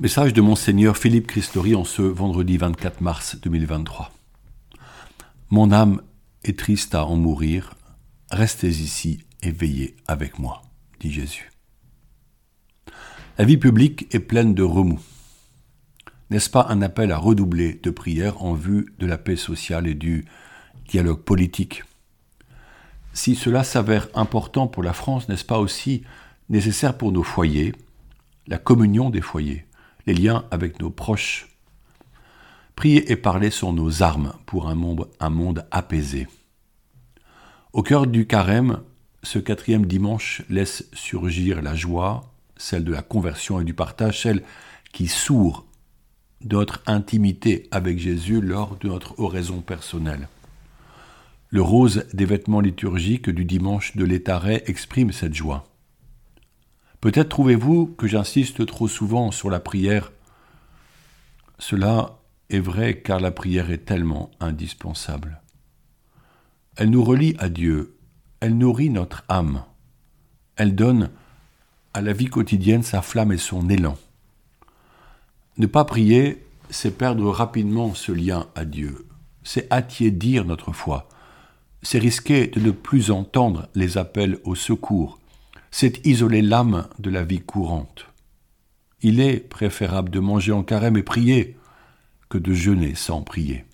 Message de Monseigneur Philippe Christori en ce vendredi 24 mars 2023. Mon âme est triste à en mourir, restez ici et veillez avec moi, dit Jésus. La vie publique est pleine de remous. N'est-ce pas un appel à redoubler de prières en vue de la paix sociale et du dialogue politique? Si cela s'avère important pour la France, n'est-ce pas aussi nécessaire pour nos foyers, la communion des foyers les liens avec nos proches. Prier et parler sont nos armes pour un monde, apaisé. Au cœur du carême, ce quatrième dimanche laisse surgir la joie, celle de la conversion et du partage, celle qui sourd de notre intimité avec Jésus lors de notre oraison personnelle. Le rose des vêtements liturgiques du dimanche de l'étaré exprime cette joie. Peut-être trouvez-vous que j'insiste trop souvent sur la prière. Cela est vrai car la prière est tellement indispensable. Elle nous relie à Dieu, elle nourrit notre âme, elle donne à la vie quotidienne sa flamme et son élan. Ne pas prier, c'est perdre rapidement ce lien à Dieu, c'est attiédir notre foi, c'est risquer de ne plus entendre les appels au secours, c'est isoler l'âme de la vie courante. Il est préférable de manger en carême et prier que de jeûner sans prier.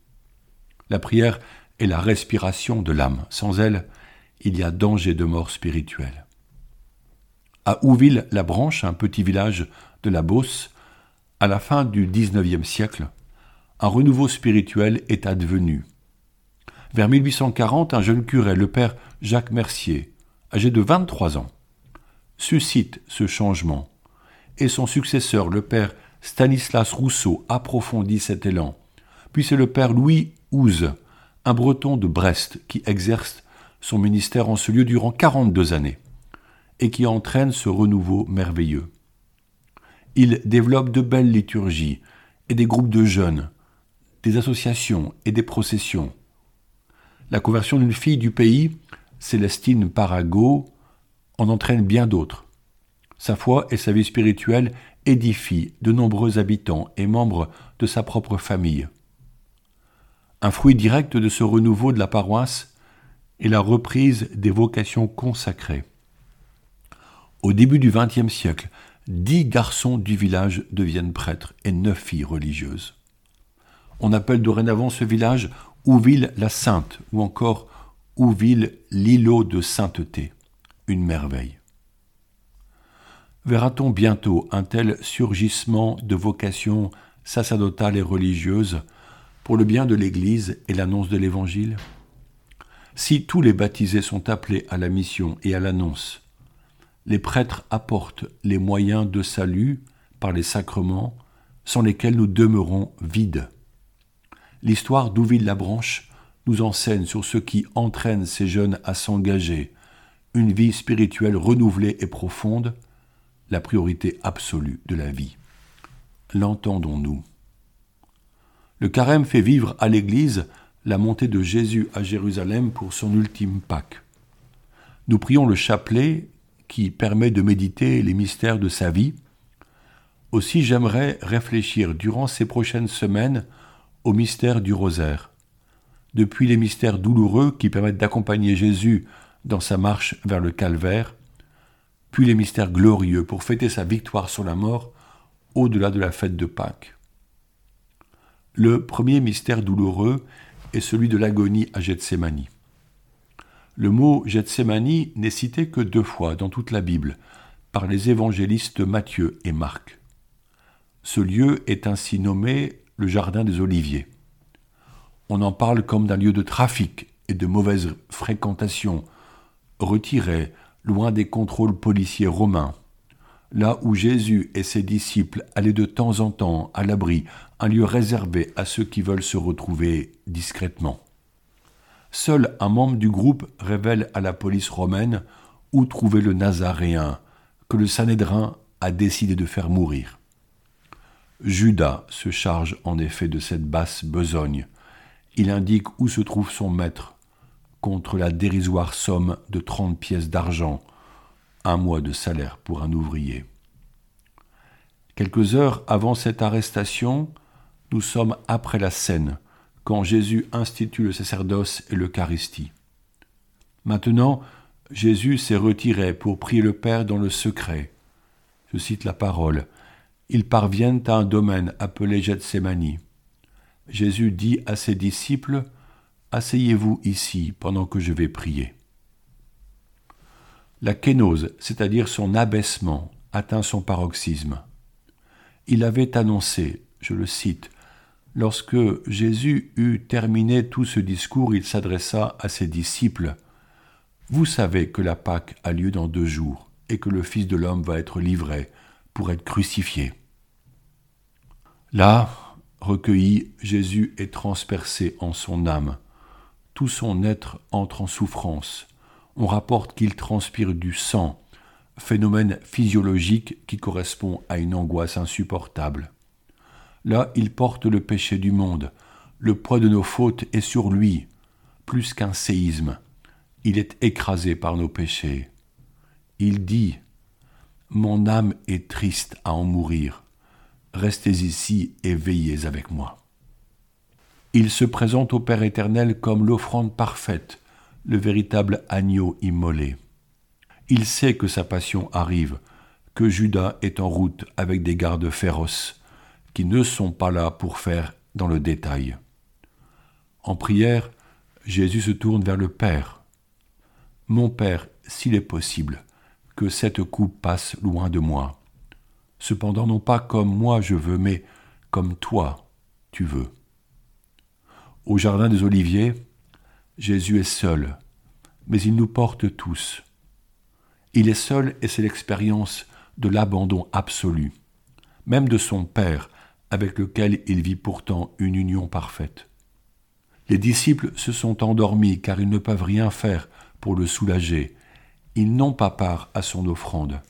La prière est la respiration de l'âme. Sans elle, il y a danger de mort spirituelle. À Ouville-la-Branche, un petit village de la Beauce, à la fin du XIXe siècle, un renouveau spirituel est advenu. Vers 1840, un jeune curé, le père Jacques Mercier, âgé de 23 ans, suscite ce changement, et son successeur, le père Stanislas Rousseau, approfondit cet élan. Puis c'est le père Louis Ouze, un breton de Brest, qui exerce son ministère en ce lieu durant 42 années, et qui entraîne ce renouveau merveilleux. Il développe de belles liturgies et des groupes de jeunes, des associations et des processions. La conversion d'une fille du pays, Célestine Parago, en entraîne bien d'autres. Sa foi et sa vie spirituelle édifient de nombreux habitants et membres de sa propre famille. Un fruit direct de ce renouveau de la paroisse est la reprise des vocations consacrées. Au début du XXe siècle, dix garçons du village deviennent prêtres et neuf filles religieuses. On appelle dorénavant ce village Ouville la Sainte ou encore Ouville l'îlot de sainteté merveille. Verra-t-on bientôt un tel surgissement de vocations sacerdotales et religieuses pour le bien de l'Église et l'annonce de l'Évangile? Si tous les baptisés sont appelés à la mission et à l'annonce, les prêtres apportent les moyens de salut par les sacrements sans lesquels nous demeurons vides. L'histoire d'Ouville-la-Branche nous enseigne sur ce qui entraîne ces jeunes à s'engager, une vie spirituelle renouvelée et profonde, la priorité absolue de la vie. L'entendons-nous Le carême fait vivre à l'Église la montée de Jésus à Jérusalem pour son ultime Pâques. Nous prions le chapelet qui permet de méditer les mystères de sa vie. Aussi j'aimerais réfléchir durant ces prochaines semaines au mystère du rosaire. Depuis les mystères douloureux qui permettent d'accompagner Jésus dans sa marche vers le calvaire, puis les mystères glorieux pour fêter sa victoire sur la mort au-delà de la fête de Pâques. Le premier mystère douloureux est celui de l'agonie à Gethsémani. Le mot Gethsémani n'est cité que deux fois dans toute la Bible, par les évangélistes Matthieu et Marc. Ce lieu est ainsi nommé le Jardin des Oliviers. On en parle comme d'un lieu de trafic et de mauvaise fréquentation, retiré, loin des contrôles policiers romains, là où Jésus et ses disciples allaient de temps en temps à l'abri, un lieu réservé à ceux qui veulent se retrouver discrètement. Seul un membre du groupe révèle à la police romaine où trouver le Nazaréen que le Sanhédrin a décidé de faire mourir. Judas se charge en effet de cette basse besogne. Il indique où se trouve son maître, contre la dérisoire somme de trente pièces d'argent, un mois de salaire pour un ouvrier. Quelques heures avant cette arrestation, nous sommes après la scène, quand Jésus institue le sacerdoce et l'Eucharistie. Maintenant, Jésus s'est retiré pour prier le Père dans le secret. Je cite la parole. Ils parviennent à un domaine appelé Gethsemane. Jésus dit à ses disciples Asseyez-vous ici pendant que je vais prier. La kénose, c'est-à-dire son abaissement, atteint son paroxysme. Il avait annoncé, je le cite, Lorsque Jésus eut terminé tout ce discours, il s'adressa à ses disciples. Vous savez que la Pâque a lieu dans deux jours et que le Fils de l'homme va être livré pour être crucifié. Là, recueilli, Jésus est transpercé en son âme. Tout son être entre en souffrance. On rapporte qu'il transpire du sang, phénomène physiologique qui correspond à une angoisse insupportable. Là, il porte le péché du monde. Le poids de nos fautes est sur lui, plus qu'un séisme. Il est écrasé par nos péchés. Il dit Mon âme est triste à en mourir. Restez ici et veillez avec moi. Il se présente au Père éternel comme l'offrande parfaite, le véritable agneau immolé. Il sait que sa passion arrive, que Judas est en route avec des gardes féroces qui ne sont pas là pour faire dans le détail. En prière, Jésus se tourne vers le Père. Mon Père, s'il est possible, que cette coupe passe loin de moi. Cependant non pas comme moi je veux, mais comme toi tu veux. Au Jardin des Oliviers, Jésus est seul, mais il nous porte tous. Il est seul et c'est l'expérience de l'abandon absolu, même de son Père, avec lequel il vit pourtant une union parfaite. Les disciples se sont endormis car ils ne peuvent rien faire pour le soulager. Ils n'ont pas part à son offrande.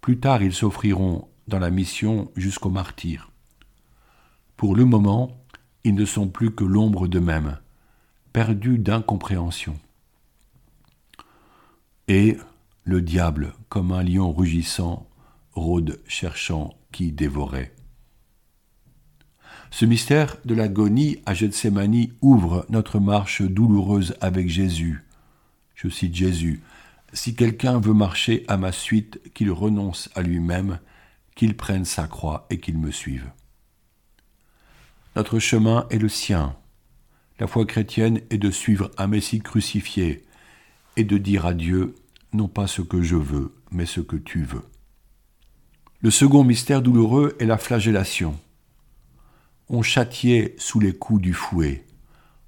Plus tard, ils s'offriront dans la mission jusqu'au martyr. Pour le moment, ils ne sont plus que l'ombre d'eux-mêmes, perdus d'incompréhension. Et le diable, comme un lion rugissant, rôde cherchant qui dévorait. Ce mystère de l'agonie à Gethsemane ouvre notre marche douloureuse avec Jésus. Je cite Jésus. Si quelqu'un veut marcher à ma suite, qu'il renonce à lui-même, qu'il prenne sa croix et qu'il me suive. Notre chemin est le sien. La foi chrétienne est de suivre un Messie crucifié et de dire à Dieu non pas ce que je veux, mais ce que tu veux. Le second mystère douloureux est la flagellation on châtiait sous les coups du fouet,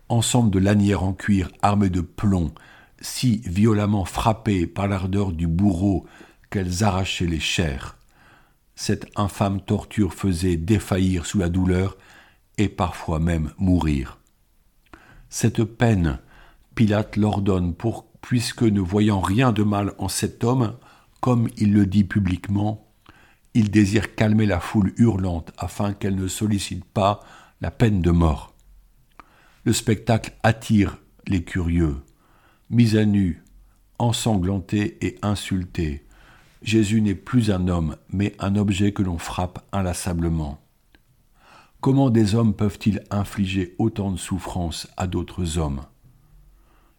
ensemble de lanières en cuir armées de plomb, si violemment frappées par l'ardeur du bourreau qu'elles arrachaient les chairs. Cette infâme torture faisait défaillir sous la douleur et parfois même mourir. Cette peine, Pilate l'ordonne puisque ne voyant rien de mal en cet homme, comme il le dit publiquement, il désire calmer la foule hurlante afin qu'elle ne sollicite pas la peine de mort. Le spectacle attire les curieux. Mis à nu, ensanglanté et insulté, Jésus n'est plus un homme, mais un objet que l'on frappe inlassablement. Comment des hommes peuvent-ils infliger autant de souffrances à d'autres hommes?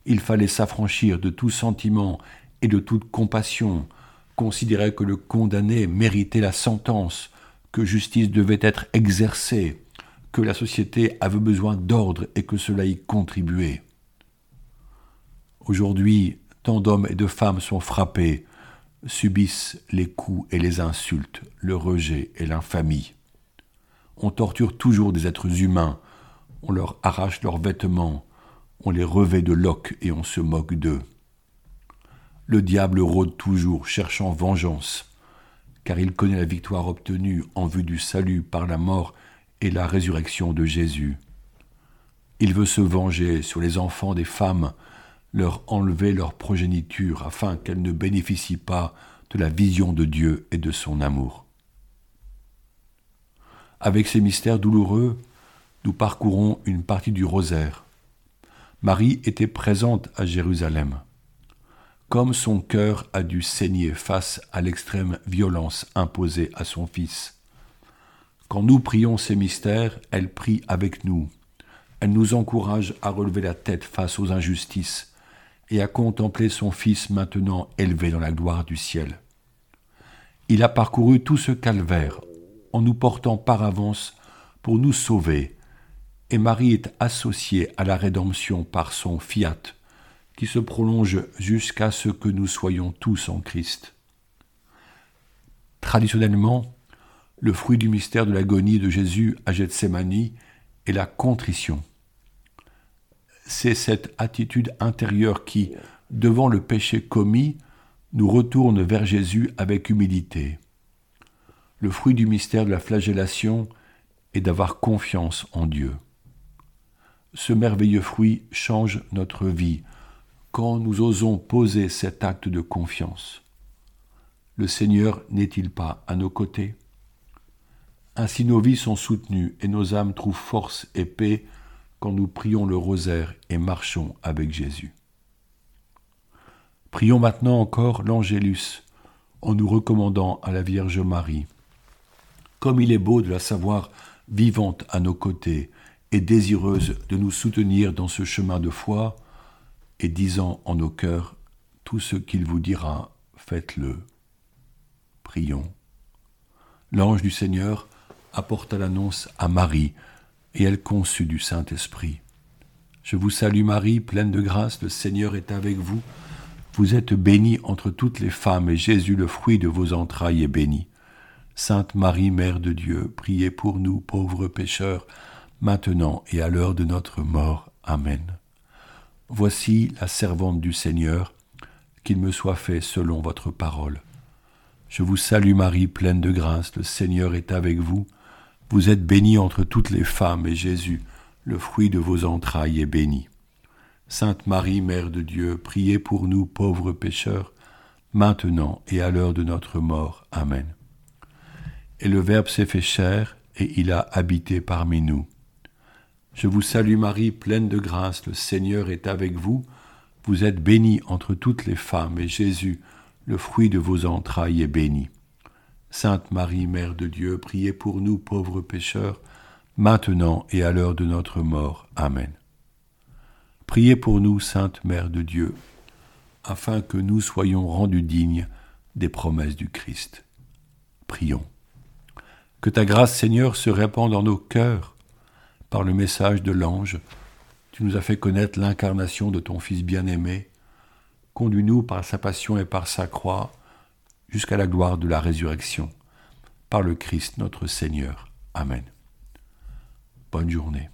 Il fallait s'affranchir de tout sentiment et de toute compassion considérait que le condamné méritait la sentence, que justice devait être exercée, que la société avait besoin d'ordre et que cela y contribuait. Aujourd'hui, tant d'hommes et de femmes sont frappés, subissent les coups et les insultes, le rejet et l'infamie. On torture toujours des êtres humains, on leur arrache leurs vêtements, on les revêt de loques et on se moque d'eux le diable rôde toujours, cherchant vengeance, car il connaît la victoire obtenue en vue du salut par la mort et la résurrection de Jésus. Il veut se venger sur les enfants des femmes, leur enlever leur progéniture afin qu'elles ne bénéficient pas de la vision de Dieu et de son amour. Avec ces mystères douloureux, nous parcourons une partie du rosaire. Marie était présente à Jérusalem comme son cœur a dû saigner face à l'extrême violence imposée à son fils. Quand nous prions ces mystères, elle prie avec nous. Elle nous encourage à relever la tête face aux injustices et à contempler son Fils maintenant élevé dans la gloire du ciel. Il a parcouru tout ce calvaire en nous portant par avance pour nous sauver, et Marie est associée à la rédemption par son fiat, qui se prolonge jusqu'à ce que nous soyons tous en Christ. Traditionnellement, le fruit du mystère de l'agonie de Jésus à Gethsemane est la contrition. C'est cette attitude intérieure qui, devant le péché commis, nous retourne vers Jésus avec humilité. Le fruit du mystère de la flagellation est d'avoir confiance en Dieu. Ce merveilleux fruit change notre vie quand nous osons poser cet acte de confiance. Le Seigneur n'est-il pas à nos côtés? Ainsi nos vies sont soutenues et nos âmes trouvent force et paix quand nous prions le rosaire et marchons avec Jésus. Prions maintenant encore l'Angélus en nous recommandant à la Vierge Marie. Comme il est beau de la savoir vivante à nos côtés et désireuse de nous soutenir dans ce chemin de foi, et disant en nos cœurs tout ce qu'il vous dira, faites-le. Prions. L'ange du Seigneur apporta l'annonce à Marie, et elle conçut du Saint-Esprit. Je vous salue Marie, pleine de grâce, le Seigneur est avec vous. Vous êtes bénie entre toutes les femmes, et Jésus, le fruit de vos entrailles, est béni. Sainte Marie, Mère de Dieu, priez pour nous, pauvres pécheurs, maintenant et à l'heure de notre mort. Amen. Voici la servante du Seigneur, qu'il me soit fait selon votre parole. Je vous salue Marie, pleine de grâce, le Seigneur est avec vous. Vous êtes bénie entre toutes les femmes, et Jésus, le fruit de vos entrailles, est béni. Sainte Marie, Mère de Dieu, priez pour nous pauvres pécheurs, maintenant et à l'heure de notre mort. Amen. Et le Verbe s'est fait chair, et il a habité parmi nous. Je vous salue Marie, pleine de grâce, le Seigneur est avec vous. Vous êtes bénie entre toutes les femmes, et Jésus, le fruit de vos entrailles, est béni. Sainte Marie, Mère de Dieu, priez pour nous pauvres pécheurs, maintenant et à l'heure de notre mort. Amen. Priez pour nous, Sainte Mère de Dieu, afin que nous soyons rendus dignes des promesses du Christ. Prions. Que ta grâce, Seigneur, se répande dans nos cœurs par le message de l'ange. Tu nous as fait connaître l'incarnation de ton Fils bien-aimé. Conduis-nous par sa passion et par sa croix jusqu'à la gloire de la résurrection. Par le Christ notre Seigneur. Amen. Bonne journée.